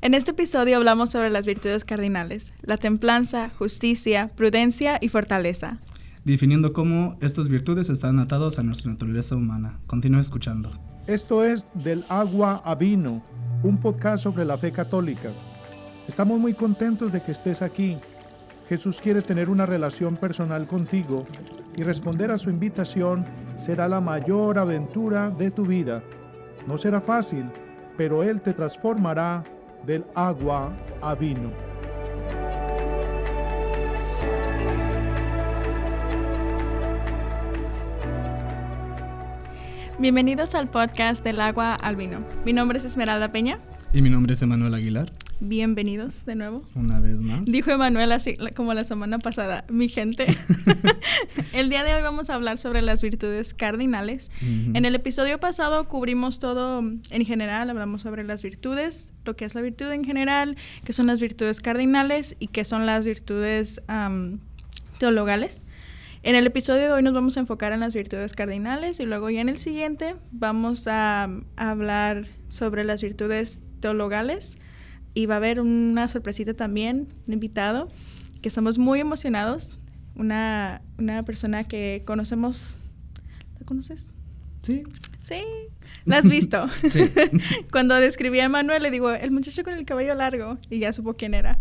En este episodio hablamos sobre las virtudes cardinales, la templanza, justicia, prudencia y fortaleza. Definiendo cómo estas virtudes están atadas a nuestra naturaleza humana. Continúa escuchando. Esto es Del agua a vino, un podcast sobre la fe católica. Estamos muy contentos de que estés aquí. Jesús quiere tener una relación personal contigo y responder a su invitación será la mayor aventura de tu vida. No será fácil, pero Él te transformará del agua a vino. Bienvenidos al podcast del agua al vino. Mi nombre es Esmeralda Peña. Y mi nombre es Emanuel Aguilar. Bienvenidos de nuevo. Una vez más. Dijo Emanuel así como la semana pasada, mi gente. el día de hoy vamos a hablar sobre las virtudes cardinales. En el episodio pasado cubrimos todo en general, hablamos sobre las virtudes, lo que es la virtud en general, qué son las virtudes cardinales y qué son las virtudes teologales. En el episodio de hoy nos vamos a enfocar en las virtudes cardinales y luego ya en el siguiente vamos a, hablar sobre las virtudes teologales y va a haber una sorpresita también, un invitado, que estamos muy emocionados, una, una persona que conocemos, ¿la conoces? Sí. Sí, la has visto. sí. Cuando describí a Manuel le digo, el muchacho con el cabello largo, y ya supo quién era.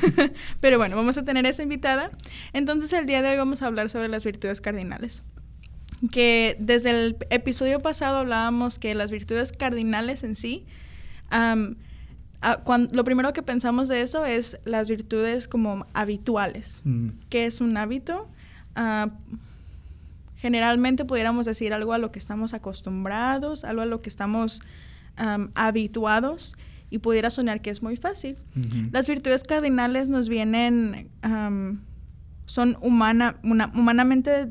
Pero bueno, vamos a tener esa invitada. Entonces el día de hoy vamos a hablar sobre las virtudes cardinales. Que desde el episodio pasado hablábamos que las virtudes cardinales en sí, lo primero que pensamos de eso es las virtudes como habituales. Mm. ¿Qué es un hábito? Ah, generalmente pudiéramos decir algo a lo que estamos acostumbrados, algo a lo que estamos habituados y pudiera soñar que es muy fácil. Las virtudes cardinales nos vienen, son humana, humanamente,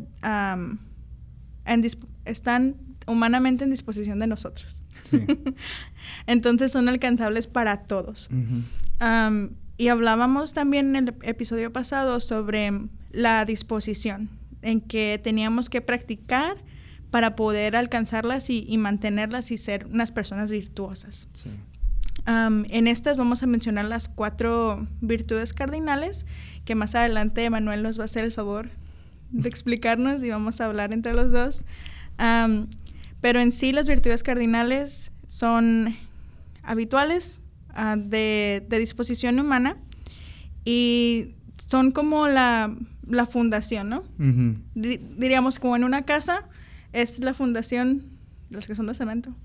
están humanamente en disposición de nosotros. Entonces son alcanzables para todos. y hablábamos también en el episodio pasado sobre la disposición en que teníamos que practicar para poder alcanzarlas y, mantenerlas y ser unas personas virtuosas. en estas vamos a mencionar las cuatro virtudes cardinales que más adelante Manuel nos va a hacer el favor de explicarnos y vamos a hablar entre los dos. Pero en sí las virtudes cardinales son habituales ah, de, de disposición humana y son como la la fundación, ¿no? diríamos como en una casa es la fundación, las que son de cemento.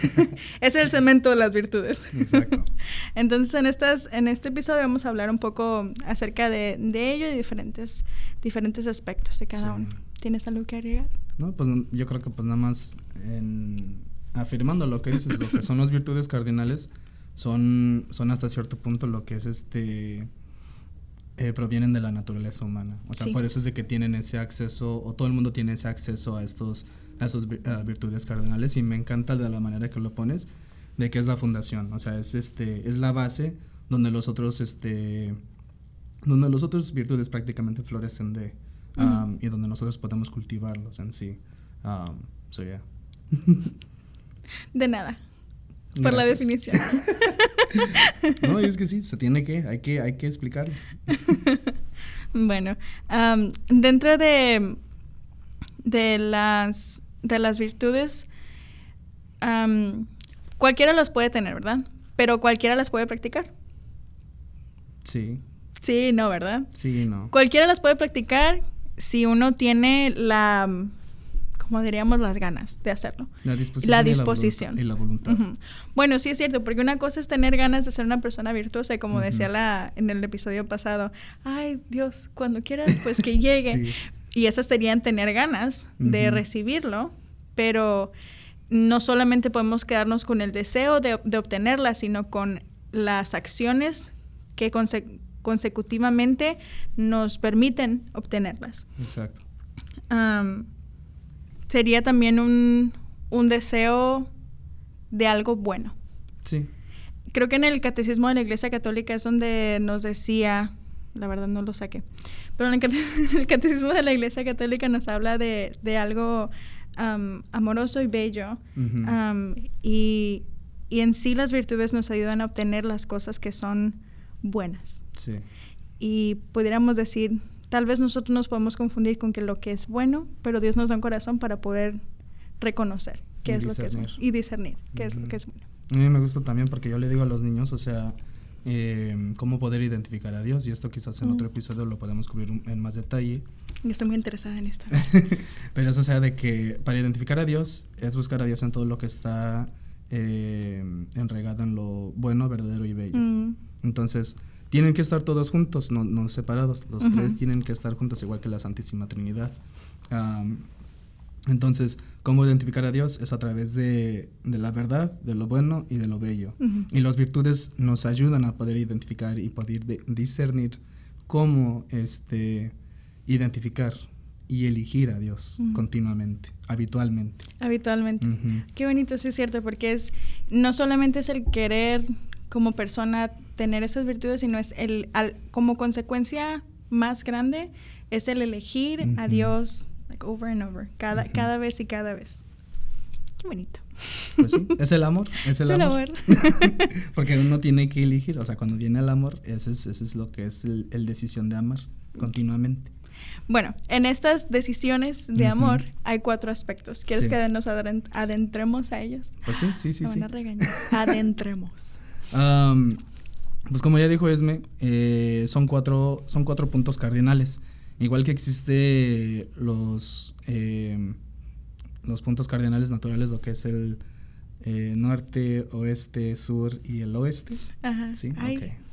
es el cemento de las virtudes. Exacto. Entonces en, estas, en este episodio vamos a hablar un poco acerca de, ello y diferentes, diferentes aspectos de cada uno. ¿Tienes algo que agregar? No, pues yo creo que pues nada más afirmando lo que dices, lo que son las virtudes cardinales, son, son hasta cierto punto lo que es este eh, provienen de la naturaleza humana. O sea, por eso es de que tienen ese acceso, o todo el mundo tiene ese acceso a estos a virtudes cardinales y me encanta de la manera que lo pones de que es la fundación, o sea, es este es la base donde los otros este donde los otros virtudes prácticamente florecen de um, y donde nosotros podemos cultivarlos en sí. Um, so yeah. de nada por la definición. no, es que sí, se tiene que, hay que, hay que explicarlo. bueno, dentro de, de, las, de las virtudes, cualquiera las puede tener, ¿verdad? Pero cualquiera las puede practicar. Sí. Sí, no, ¿verdad? Sí, no. Cualquiera las puede practicar si uno tiene la como diríamos, las ganas de hacerlo. La disposición. La disposición. Y la voluntad. Bueno, sí es cierto, porque una cosa es tener ganas de ser una persona virtuosa y como decía la, en el episodio pasado, ay Dios, cuando quieras, pues que llegue. Y esas serían tener ganas de recibirlo, pero no solamente podemos quedarnos con el deseo de, obtenerla, sino con las acciones que consecutivamente nos permiten obtenerlas. Exacto sería también un, deseo de algo bueno. Sí. Creo que en el catecismo de la Iglesia Católica es donde nos decía, la verdad no lo saqué, pero en el, catecismo de la Iglesia Católica nos habla de, algo amoroso y bello. y, y en sí las virtudes nos ayudan a obtener las cosas que son buenas. Sí. Y pudiéramos decir, tal vez nosotros nos podemos confundir con que lo que es bueno, pero Dios nos da un corazón para poder reconocer qué es lo que es bueno y discernir qué es lo que es bueno. A mí me gusta también porque yo le digo a los niños, o sea, eh, cómo poder identificar a Dios. Y esto quizás en otro episodio lo podemos cubrir en más detalle. Yo estoy muy interesada en esto. Pero eso sea de que para identificar a Dios es buscar a Dios en todo lo que está eh, enregado en lo bueno, verdadero y bello. Entonces, tienen que estar todos juntos, no, no separados. Los tres tienen que estar juntos, igual que la Santísima Trinidad. Entonces, ¿cómo identificar a Dios? Es a través de, la verdad, de lo bueno y de lo bello. Y las virtudes nos ayudan a poder identificar y poder discernir cómo este, identificar y elegir a Dios continuamente, habitualmente. Habitualmente. Qué bonito, sí es cierto, porque es no solamente es el querer como persona tener esas virtudes, sino es el como consecuencia más grande es el elegir a Dios over and over, cada, cada vez y cada vez. Qué bonito. Pues sí, es el amor, es el amor. Porque uno tiene que elegir, o sea, cuando viene el amor, ese es, es lo que es el, decisión de amar continuamente. Bueno, en estas decisiones de amor hay cuatro aspectos. ¿Quieres que nos adentremos a ellos? Pues sí, sí, sí. sí. Adentremos. Pues como ya dijo Esme, eh, son, cuatro, son cuatro puntos cardinales. Igual que existe los, eh, los puntos cardinales naturales, lo que es el eh, norte, oeste, sur y el oeste. Ajá. Sí,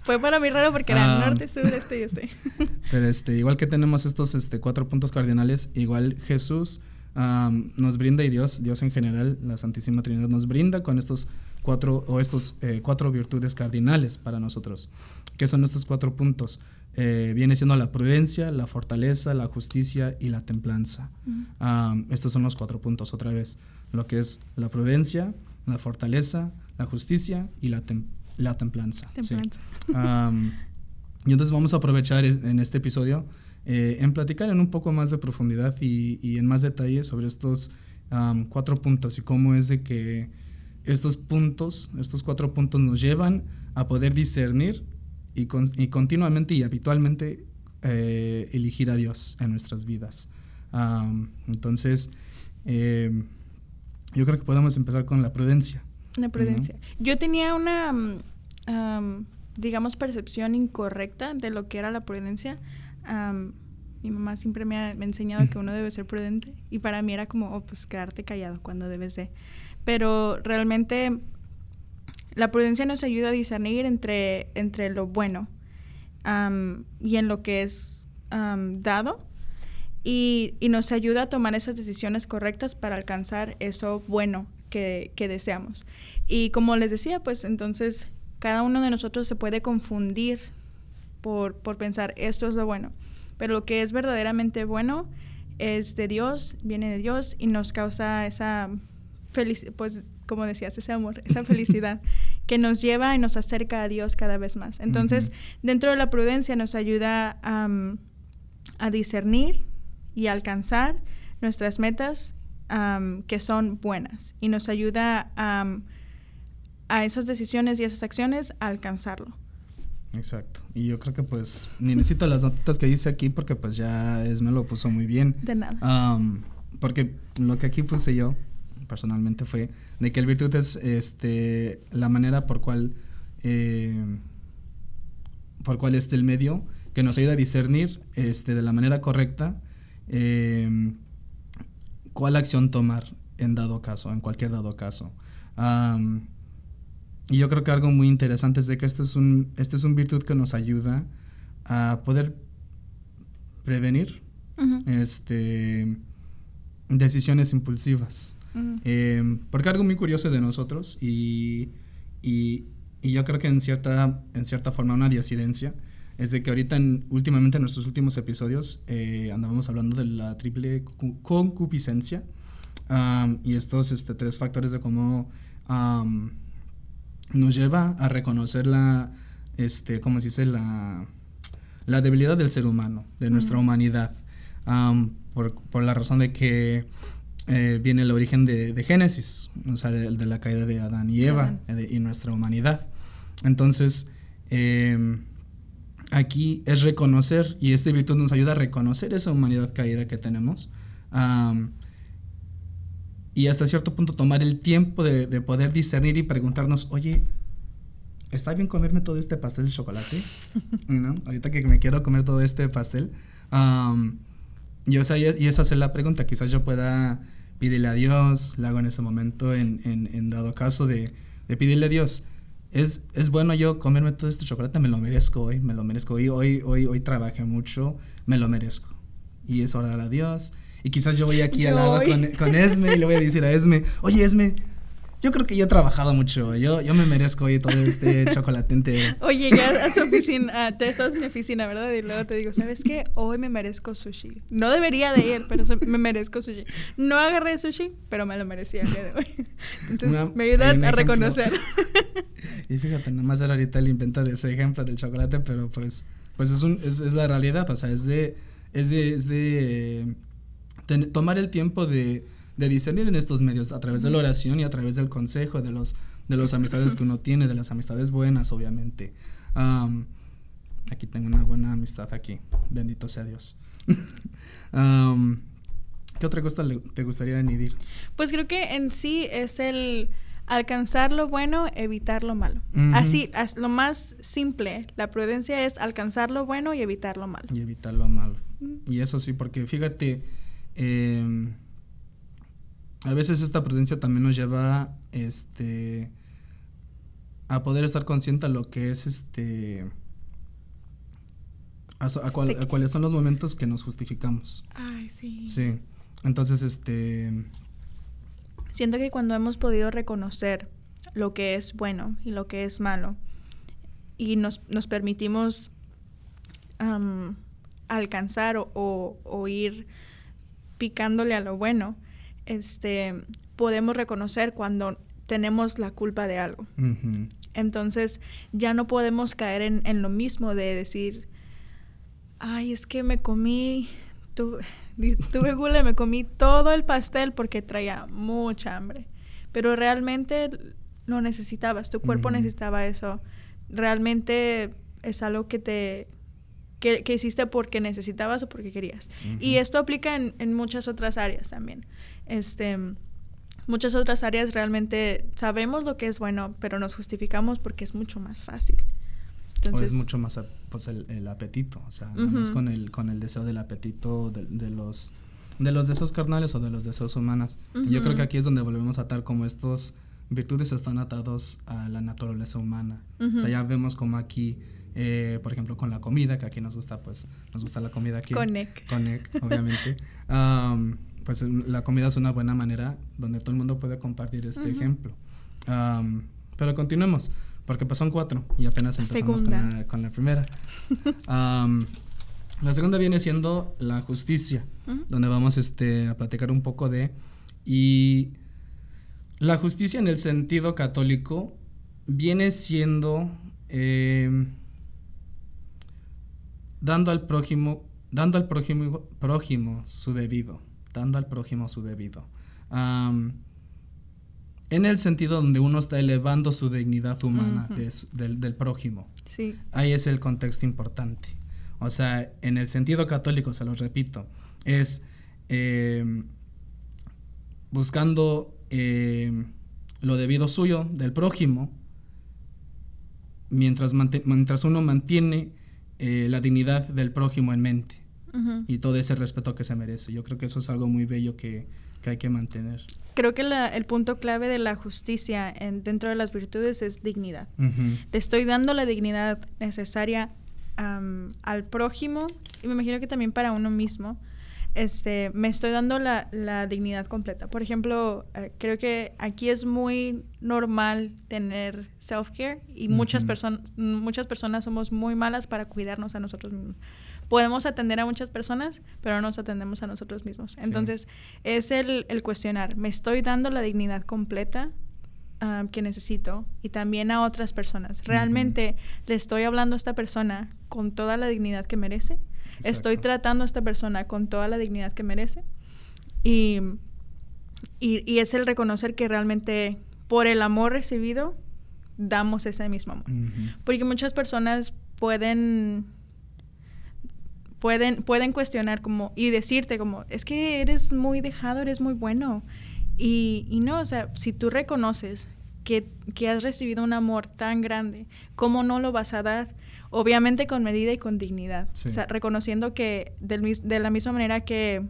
Fue para mí raro porque era ah. norte, sur, este y este. Pero este, igual que tenemos estos este, cuatro puntos cardinales, igual Jesús nos brinda y Dios, Dios en general, la Santísima Trinidad, nos brinda con estos cuatro o estos eh, cuatro virtudes cardinales para nosotros. ¿Qué son estos cuatro puntos? Eh, viene siendo la prudencia, la fortaleza, la justicia y la templanza. estos son los cuatro puntos otra vez. Lo que es la prudencia, la fortaleza, la justicia y la, la templanza. y entonces vamos a aprovechar en este episodio eh, en platicar en un poco más de profundidad y, en más detalle sobre estos cuatro puntos y cómo es de que estos puntos, estos cuatro puntos nos llevan a poder discernir y, continuamente y habitualmente eh, elegir a Dios en nuestras vidas. entonces, em, yo creo que podemos empezar con la prudencia. La prudencia. Yo tenía una, digamos, percepción incorrecta de lo que era la prudencia. mi mamá siempre me ha, enseñado que uno debe ser prudente y para mí era como, oh, pues quedarte callado cuando debes de. Pero realmente la prudencia nos ayuda a discernir entre, entre lo bueno y en lo que es dado y, nos ayuda a tomar esas decisiones correctas para alcanzar eso bueno que, deseamos. Y como les decía, pues entonces cada uno de nosotros se puede confundir por, por pensar esto es lo bueno, pero lo que es verdaderamente bueno es de Dios, viene de Dios y nos causa esa felicidad, pues como decías, ese amor, esa felicidad que nos lleva y nos acerca a Dios cada vez más. Entonces, dentro de la prudencia nos ayuda a discernir y alcanzar nuestras metas que son buenas y nos ayuda a esas decisiones y esas acciones a alcanzarlo. Exacto. Y yo creo que pues ni necesito las notitas que dice aquí porque pues ya es, me lo puso muy bien. De nada. porque lo que aquí puse yo personalmente fue de que el virtud es este, la manera por cual, eh, por cual este el medio que nos ayuda a discernir este, de la manera correcta eh, cuál acción tomar en dado caso, en cualquier dado caso. y yo creo que algo muy interesante es de que este es un, este es un virtud que nos ayuda a poder prevenir este, decisiones impulsivas. Em, porque algo muy curioso de nosotros y, y, yo creo que en cierta, en cierta forma una diosidencia es de que ahorita en, últimamente en nuestros últimos episodios eh, andábamos hablando de la triple concupiscencia y estos este, tres factores de cómo nos lleva a reconocer la, este, ¿cómo se dice? La, la debilidad del ser humano, de nuestra humanidad, por, por, la razón de que eh, viene el origen de, Génesis, o sea, de, la caída de Adán y Eva y nuestra humanidad. Entonces, em, aquí es reconocer, y este virtud nos ayuda a reconocer esa humanidad caída que tenemos. y hasta cierto punto tomar el tiempo de, poder discernir y preguntarnos, oye, ¿está bien comerme todo este pastel de chocolate? ¿No? Ahorita que me quiero comer todo este pastel. y, o sea, y, esa es la pregunta. Quizás yo pueda pedirle a Dios, la hago en ese momento, en, en, dado caso de, de pedirle a Dios, es, es bueno yo comerme todo este chocolate, me lo merezco hoy, me lo merezco hoy, hoy, hoy, hoy trabajé mucho, me lo merezco. Y es orar a Dios. Y quizás yo voy aquí al lado con, con, Esme y le voy a decir a Esme, oye Esme, yo creo que yo he trabajado mucho. Yo, yo me merezco hoy todo este chocolate entero. Oye, ya a su oficina, te estás en mi oficina, ¿verdad? Y luego te digo, ¿sabes qué? Hoy me merezco sushi. No debería de ir, pero me merezco sushi. No agarré sushi, pero me lo merecía el día de hoy. Entonces, me ayuda a reconocer. y fíjate, nada más era ahorita el invento de ese ejemplo del chocolate, pero pues, pues es, un, es, es la realidad. O sea, es de, es de, es de tomar el tiempo de de discernir en estos medios a través de la oración y a través del consejo, de los de las amistades que uno tiene, de las amistades buenas, obviamente. aquí tengo una buena amistad aquí, bendito sea Dios. ¿Qué otra cosa te gustaría añadir? Pues creo que en sí es el alcanzar lo bueno, evitar lo malo. Así, lo más simple, la prudencia es alcanzar lo bueno y evitar lo malo. Y evitar lo malo. Y eso sí, porque fíjate, eh, a veces esta prudencia también nos lleva este a poder estar consciente a lo que es este a, a, cuáles son los momentos que nos justificamos. Ay, sí. Sí. Entonces, este siento que cuando hemos podido reconocer lo que es bueno y lo que es malo y nos, nos permitimos alcanzar o, o ir picándole a lo bueno, este, podemos reconocer cuando tenemos la culpa de algo. Entonces ya no podemos caer en, lo mismo de decir, ay, es que me comí, tuve, tuve gula, me comí todo el pastel porque traía mucha hambre. Pero realmente lo necesitabas, tu cuerpo necesitaba eso. Realmente es algo que te que, hiciste porque necesitabas o porque querías. Y esto aplica en, en, muchas otras áreas también. Este, muchas otras áreas realmente sabemos lo que es bueno, pero nos justificamos porque es mucho más fácil. Entonces, o es mucho más pues, el, apetito, o sea, uh con el, con el deseo del apetito de, los de los deseos carnales o de los deseos humanos. Y yo creo que aquí es donde volvemos a atar como estos virtudes están atados a la naturaleza humana. O sea, ya vemos como aquí eh, por ejemplo, con la comida, que aquí nos gusta, pues, nos gusta la comida aquí. Con EC. Con EC, obviamente. pues la comida es una buena manera donde todo el mundo puede compartir este ejemplo. pero continuemos, porque pues son cuatro y apenas empezamos con la, con la, primera. la segunda viene siendo la justicia, donde vamos este, a platicar un poco de... Y la justicia en el sentido católico viene siendo... Eh, dando al prójimo, dando al prójimo, prójimo su debido, dando al prójimo su debido. en el sentido donde uno está elevando su dignidad humana del, prójimo. Sí. Ahí es el contexto importante. O sea, en el sentido católico, se lo repito, es em, buscando em, lo debido suyo del prójimo, mientras, mientras uno mantiene eh, la dignidad del prójimo en mente y todo ese respeto que se merece. Yo creo que eso es algo muy bello que, hay que mantener. Creo que el punto clave de la justicia en, dentro de las virtudes es dignidad. Le estoy dando la dignidad necesaria al prójimo y me imagino que también para uno mismo este, me estoy dando la, dignidad completa. Por ejemplo, eh, creo que aquí es muy normal tener self-care y muchas, personas muchas personas somos muy malas para cuidarnos a nosotros mismos. Podemos atender a muchas personas, pero no nos atendemos a nosotros mismos. Entonces, es el, cuestionar, ¿me estoy dando la dignidad completa ah, que necesito y también a otras personas. ¿Realmente le estoy hablando a esta persona con toda la dignidad que merece? Estoy tratando a esta persona con toda la dignidad que merece. Y y, es el reconocer que realmente por el amor recibido damos ese mismo amor. Porque muchas personas pueden pueden pueden cuestionar como y decirte como es que eres muy dejado, eres muy bueno. Y, y no, o sea, si tú reconoces que, que, has recibido un amor tan grande, ¿cómo no lo vas a dar? Obviamente con medida y con dignidad. O sea, reconociendo que de la misma manera que,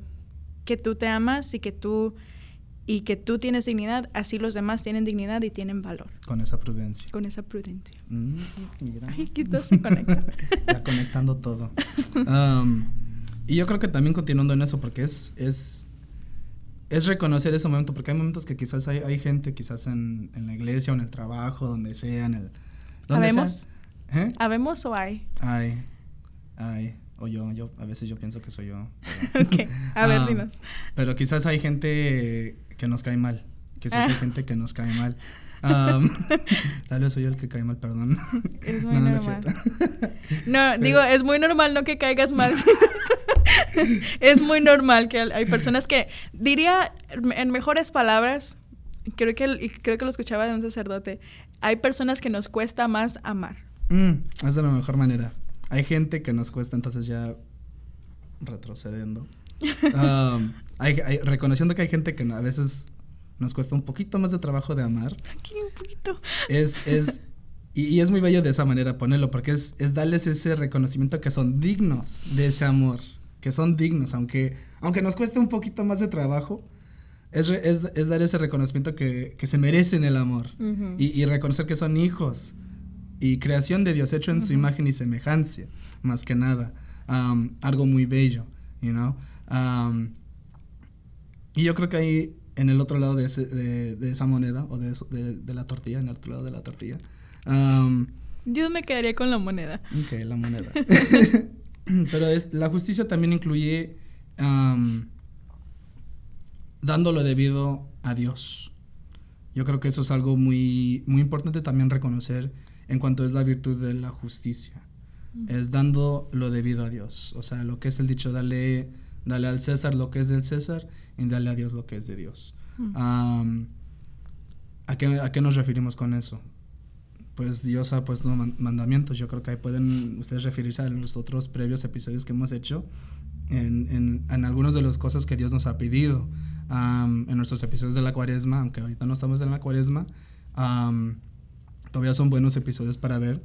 que tú te amas y que tú y que tú tienes dignidad, así los demás tienen dignidad y tienen valor. Con esa prudencia. Con esa prudencia. Mm, Ay, todo se conecta. ya conectando todo. y yo creo que también continuando en eso, porque es, es, es reconocer ese momento, porque hay momentos que quizás hay, hay gente, quizás en, en, la iglesia o en el trabajo, donde sea, en el... ¿Habemos? ¿Eh? ¿Habemos o hay? Hay, hay o yo, yo, a veces yo pienso que soy yo. ok, a ver, dinos. Pero quizás hay gente que nos cae mal. Quizás hay ah. gente que nos cae mal. tal vez soy yo el que cae mal, perdón. Es muy normal. No, digo, es muy normal no que caigas mal. es muy normal que hay personas que, diría en mejores palabras, creo que, creo que lo escuchaba de un sacerdote, hay personas que nos cuesta más amar. Mm, es de la mejor manera. Hay gente que nos cuesta entonces ya retrocediendo. Reconociendo que hay gente que a veces nos cuesta un poquito más de trabajo de amar. Aquí un poquito. Es, es, y, es muy bello de esa manera ponerlo, porque es, es darles ese reconocimiento que son dignos de ese amor, que son dignos, aunque, aunque nos cueste un poquito más de trabajo, es, es, es dar ese reconocimiento que, que, se merecen el amor y, y, reconocer que son hijos y creación de Dios hecho en su imagen y semejanza, más que nada. algo muy bello, you know. Y yo creo que ahí, en el otro lado de, de, esa moneda, o de, de, la tortilla, en el otro lado de la tortilla. yo me quedaría con la moneda. Ok, la moneda. Pero es, la justicia también incluye dándolo debido a Dios. Yo creo que eso es algo muy, muy importante también reconocer en cuanto es la virtud de la justicia. Es dando lo debido a Dios. O sea, lo que es el dicho, dale, dale al César lo que es del César y dale a Dios lo que es de Dios. ¿a, qué, ¿A qué nos referimos con eso? Pues Dios ha puesto mandamientos. Yo creo que ahí pueden ustedes referirse a los otros previos episodios que hemos hecho en, en, en algunas de las cosas que Dios nos ha pedido. en nuestros episodios de la cuaresma, aunque ahorita no estamos en la cuaresma, todavía son buenos episodios para ver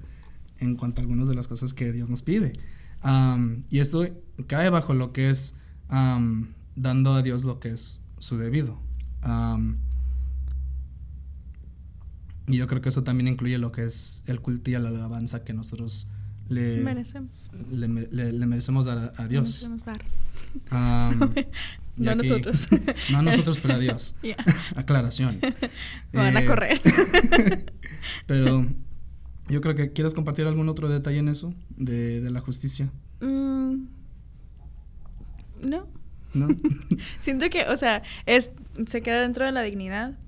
en cuanto a algunas de las cosas que Dios nos pide. y esto cae bajo lo que es dando a Dios lo que es su debido. y yo creo que eso también incluye lo que es el culto y la alabanza que nosotros le merecemos, le, merecemos dar a, Dios. dar. no a nosotros. no a nosotros, pero a Dios. Aclaración. van a eh, correr. pero yo creo que quieres compartir algún otro detalle en eso, de, de la justicia. Mm, no. No. Siento que, o sea, es, se queda dentro de la dignidad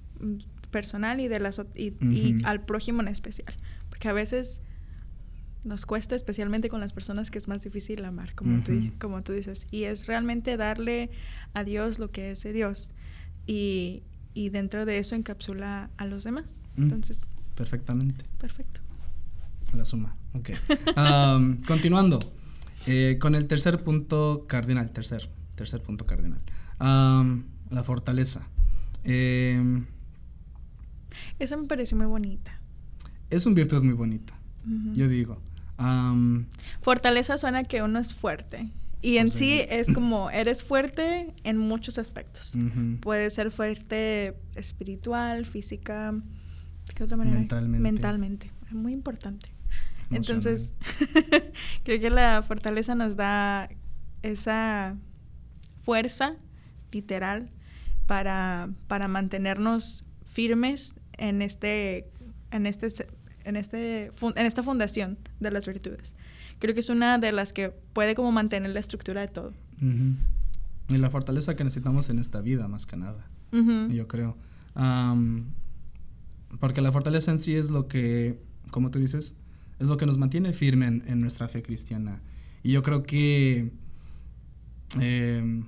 personal y, de la y, y al prójimo en especial. Porque a veces nos cuesta, especialmente con las personas que es más difícil amar, como, tú, como tú dices. Y es realmente darle a Dios lo que es de Dios. Y, y dentro de eso encapsula a los demás. Entonces. Perfectamente. Perfecto. La suma. Ok. continuando. Eh, con el tercer punto cardinal. Tercer. Tercer punto cardinal. la fortaleza. Eh, Esa me pareció muy bonita. Es un virtud muy bonita. Yo digo Fortaleza suena que uno es fuerte. Y en sí es como, eres fuerte en muchos aspectos. Puede ser fuerte espiritual, física, ¿qué otra manera? Mentalmente. Mentalmente. Es muy importante. Entonces, creo que la fortaleza nos da esa fuerza literal para, para mantenernos firmes en este, en este en, este, en esta fundación de las virtudes. Creo que es una de las que puede como mantener la estructura de todo. Y la fortaleza que necesitamos en esta vida, más que nada, yo creo. porque la fortaleza en sí es lo que, como tú dices, es lo que nos mantiene firme en, nuestra fe cristiana. Y yo creo que em,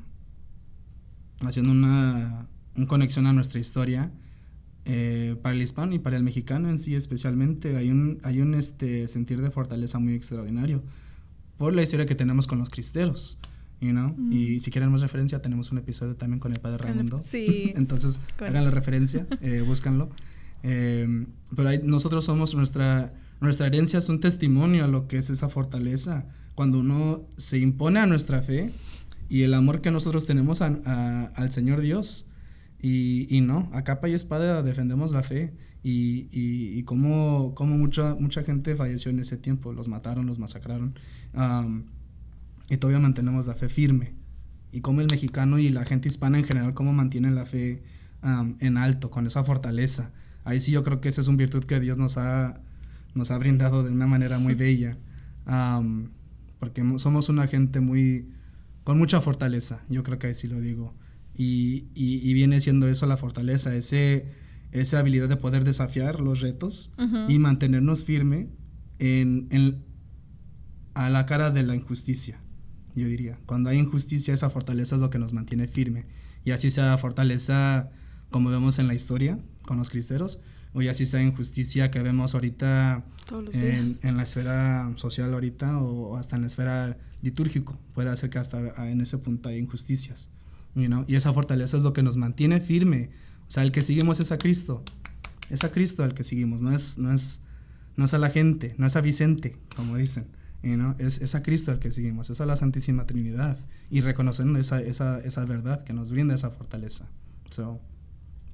haciendo una, conexión a nuestra historia. Eh, para el hispano y para el mexicano en sí especialmente hay un, hay un este, sentir de fortaleza muy extraordinario por la historia que tenemos con los cristeros. You know? Y si quieren más referencia, tenemos un episodio también con el padre Raimundo. Sí. Entonces, hagan la referencia, eh, búscanlo. Eh, pero nosotros somos nuestra, nuestra herencia, es un testimonio a lo que es esa fortaleza. Cuando uno se impone a nuestra fe y el amor que nosotros tenemos al Señor Dios. Y, no, a capa y espada defendemos la fe. Y, y, y como, como mucha, mucha gente falleció en ese tiempo, los mataron, los masacraron. y todavía mantenemos la fe firme. Y como el mexicano y la gente hispana en general, cómo mantienen la fe en alto, con esa fortaleza. Ahí sí yo creo que esa es una virtud que Dios nos ha, nos ha brindado de una manera muy bella. porque somos una gente muy, con mucha fortaleza, yo creo que ahí sí lo digo. Y, y, viene siendo eso la fortaleza, ese, esa habilidad de poder desafiar los retos y mantenernos firme en, en, a la cara de la injusticia, yo diría. Cuando hay injusticia, esa fortaleza es lo que nos mantiene firme. Y así sea fortaleza como vemos en la historia con los cristeros, o ya así sea injusticia que vemos ahorita en, en, la esfera social ahorita o hasta en la esfera litúrgico. Puede ser que hasta en ese punto hay injusticias. Y esa fortaleza es lo que nos mantiene firme. O sea, el que seguimos es a Cristo. Es a Cristo al que seguimos, no es, no es, no es a la gente, no es a Vicente, como dicen. es, es, a Cristo al que seguimos, es a la Santísima Trinidad. Y reconociendo esa, esa, esa verdad que nos brinda esa fortaleza. So,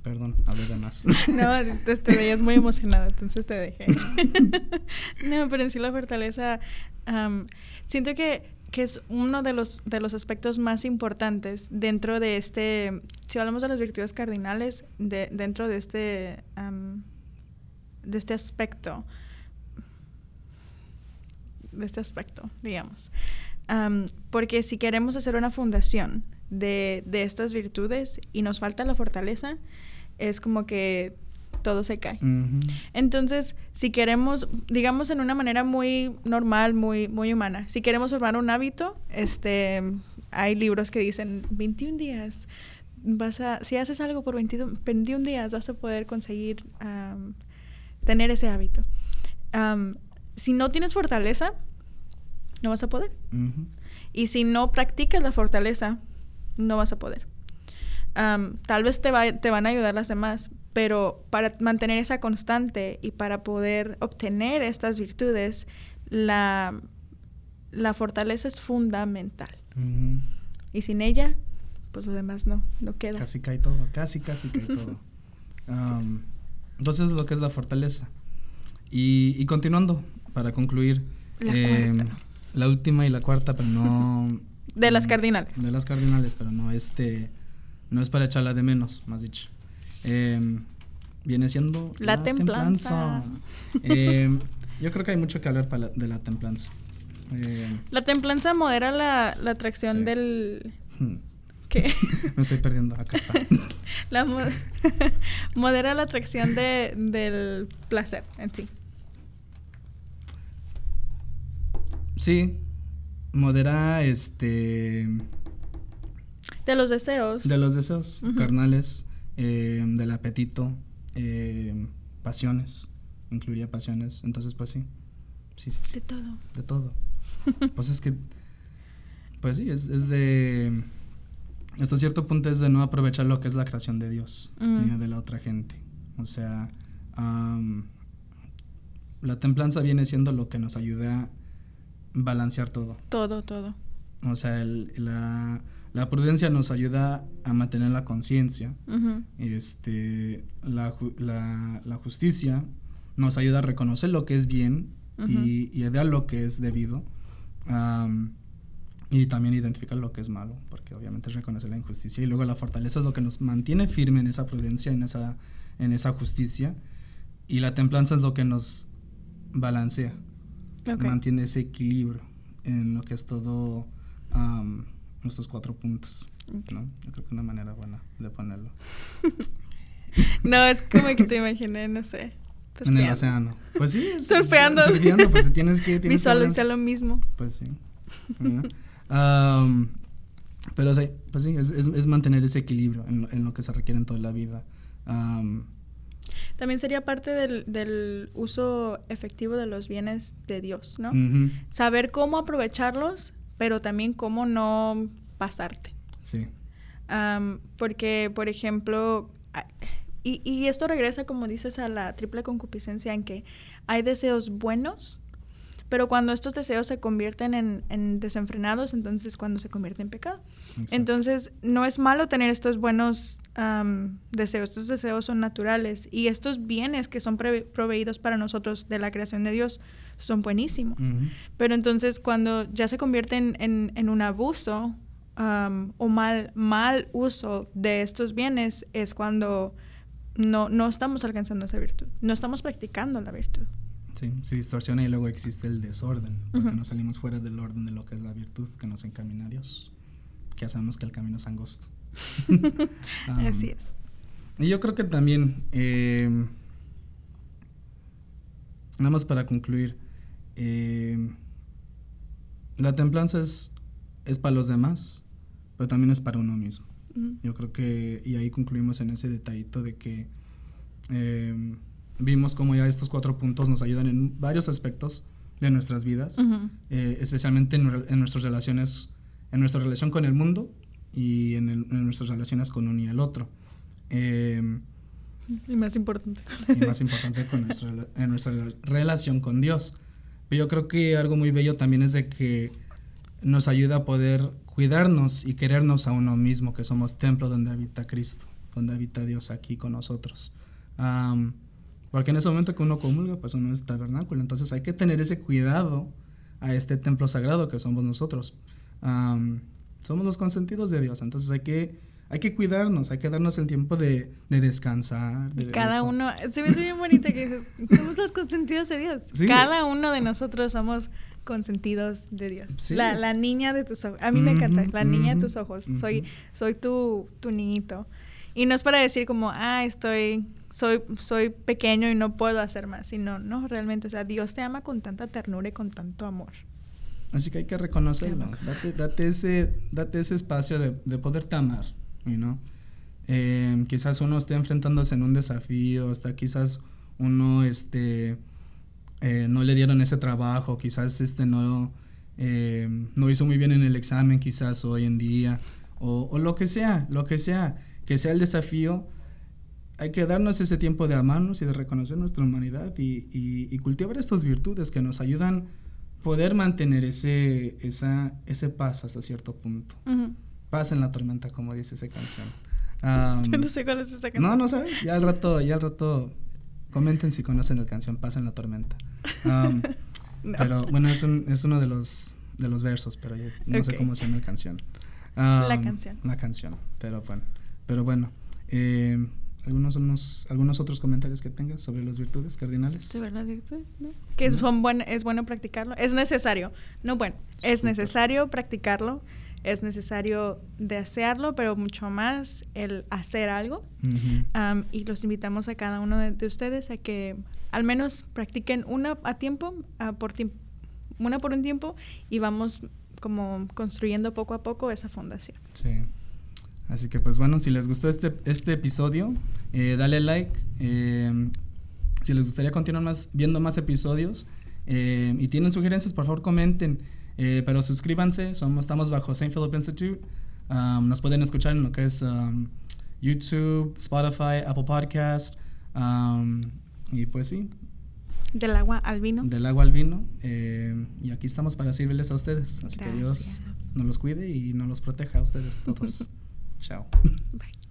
Perdón, hablé de más. no, te, te, veías muy emocionada, entonces te dejé. no, pero en sí la fortaleza, siento que que es uno de los, de los aspectos más importantes dentro de este, si hablamos de las virtudes cardinales, de, dentro de este, de este aspecto, de este aspecto, digamos. porque si queremos hacer una fundación de, de estas virtudes y nos falta la fortaleza, es como que todo se cae. Entonces, si queremos, digamos en una manera muy normal, muy, muy humana, si queremos formar un hábito, este, hay libros que dicen 21 días, vas a, si haces algo por 21, días, vas a poder conseguir tener ese hábito. si no tienes fortaleza, no vas a poder. Y si no practicas la fortaleza, no vas a poder. Tal vez te, va, te van a ayudar las demás, pero para mantener esa constante y para poder obtener estas virtudes, la, la fortaleza es fundamental. Y sin ella, pues lo demás no, no queda. Casi cae todo, casi, casi cae todo. entonces, lo que es la fortaleza. Y, y continuando, para concluir, la, em, la última y la cuarta, pero no... de las cardinales. De las cardinales, pero no este... No es para echarla de menos, más dicho. Em, viene siendo la, templanza. Em, yo creo que hay mucho que hablar de la templanza. Em, la templanza modera la, la atracción del... Hmm. ¿Qué? Me estoy perdiendo, acá está. la modera la atracción de, del placer en sí. Sí, modera este... De los deseos. De los deseos carnales. Eh, del apetito, eh, pasiones, incluiría pasiones, entonces pues sí. Sí, sí, De todo. De todo. pues es que, pues sí, es, es, de, hasta cierto punto es de no aprovechar lo que es la creación de Dios, ni de la otra gente. O sea, la templanza viene siendo lo que nos ayuda a balancear todo. Todo, todo. O sea, el, la, la prudencia nos ayuda a mantener la conciencia. este, la, justicia nos ayuda a reconocer lo que es bien y, a dar lo que es debido. y también identificar lo que es malo, porque obviamente es reconocer la injusticia. Y luego la fortaleza es lo que nos mantiene firme en esa prudencia, en esa, en esa justicia. Y la templanza es lo que nos balancea, mantiene ese equilibrio en lo que es todo nuestros cuatro puntos. ¿no? Yo creo que una manera buena de ponerlo. no, es como que te imaginé, no sé. En el océano. Pues sí. surfeando. surfeando, pues tienes que... Tienes Visualizar lo mismo. Pues sí. pero sí, pues sí, es, es, mantener ese equilibrio en, en, lo que se requiere en toda la vida. También sería parte del, del, uso efectivo de los bienes de Dios, ¿no? Saber cómo aprovecharlos, pero también cómo no pasarte. Sí. porque, por ejemplo, y, y, esto regresa, como dices, a la triple concupiscencia en que hay deseos buenos pero cuando estos deseos se convierten en, desenfrenados, entonces cuando se convierte en pecado. Entonces, no es malo tener estos buenos deseos, estos deseos son naturales y estos bienes que son proveídos para nosotros de la creación de Dios son buenísimos. Pero entonces cuando ya se convierten en, un abuso o mal, mal uso de estos bienes, es cuando no, no estamos alcanzando esa virtud, no estamos practicando la virtud. Sí, se distorsiona y luego existe el desorden, porque no salimos fuera del orden de lo que es la virtud que nos encamina a Dios, que ya sabemos que el camino es angosto. Así es. Y yo creo que también, eh, nada más para concluir, eh, la templanza es, es para los demás, pero también es para uno mismo. Yo creo que, y ahí concluimos en ese detallito de que eh, vimos como ya estos cuatro puntos nos ayudan en varios aspectos de nuestras vidas, eh, especialmente en, nuestras relaciones, en nuestra relación con el mundo y en, nuestras relaciones con uno y el otro. Em, y más importante. Y más importante con nuestra, en nuestra relación con Dios. Pero yo creo que algo muy bello también es de que nos ayuda a poder cuidarnos y querernos a uno mismo, que somos templo donde habita Cristo, donde habita Dios aquí con nosotros. Porque en ese momento que uno comulga, pues uno es tabernáculo. Entonces hay que tener ese cuidado a este templo sagrado que somos nosotros. somos los consentidos de Dios. Entonces hay que, hay que cuidarnos, hay que darnos el tiempo de, descansar. Cada uno, se me hace bien bonita que somos los consentidos de Dios. Cada uno de nosotros somos consentidos de Dios. La, la, niña de tus ojos. A mí me encanta, la niña de tus ojos. Soy, soy tu, tu niñito. Y no es para decir como, ah, estoy soy, soy pequeño y no puedo hacer más, sino, no, realmente, o sea, Dios te ama con tanta ternura y con tanto amor. Así que hay que reconocerlo, date, date, ese, date ese espacio de, de poderte amar, ¿no? Eh, quizás uno esté enfrentándose en un desafío, está quizás uno, este, eh, no le dieron ese trabajo, quizás este no, eh, no hizo muy bien en el examen, quizás hoy en día, o, o lo que sea, lo que sea, que sea el desafío, hay que darnos ese tiempo de amarnos y de reconocer nuestra humanidad y, cultivar estas virtudes que nos ayudan poder mantener ese, esa, ese paz hasta cierto punto. Paz en la tormenta, como dice esa canción. Yo no sé cuál es esa canción. No, no sabes. Ya al rato, ya al rato comenten si conocen la canción Paz en la tormenta. Pero bueno, es, un, es uno de los, de los versos, pero no sé cómo se llama la canción. la canción. La canción, pero bueno. Pero bueno. Eh, algunos, unos, algunos otros comentarios que tengas sobre las virtudes cardinales. Sobre las virtudes, ¿no? Que es, son buen, es bueno practicarlo. Es necesario. No, bueno, es necesario practicarlo. Es necesario desearlo, pero mucho más el hacer algo. y los invitamos a cada uno de, ustedes a que al menos practiquen una a tiempo, por tiempo, una por un tiempo, y vamos como construyendo poco a poco esa fundación. Sí. Así que pues bueno, si les gustó este, este episodio, eh, dale like. Eh, si les gustaría continuar más, viendo más episodios eh, y tienen sugerencias, por favor comenten. pero suscríbanse, somos, estamos bajo St. Philip Institute. Um, nos pueden escuchar en lo que es um, YouTube, Spotify, Apple Podcast. Um, y pues sí. Del agua al vino. Del agua al vino. y aquí estamos para servirles a ustedes. Así que Dios nos los cuide y nos los proteja a ustedes todos. So, bye.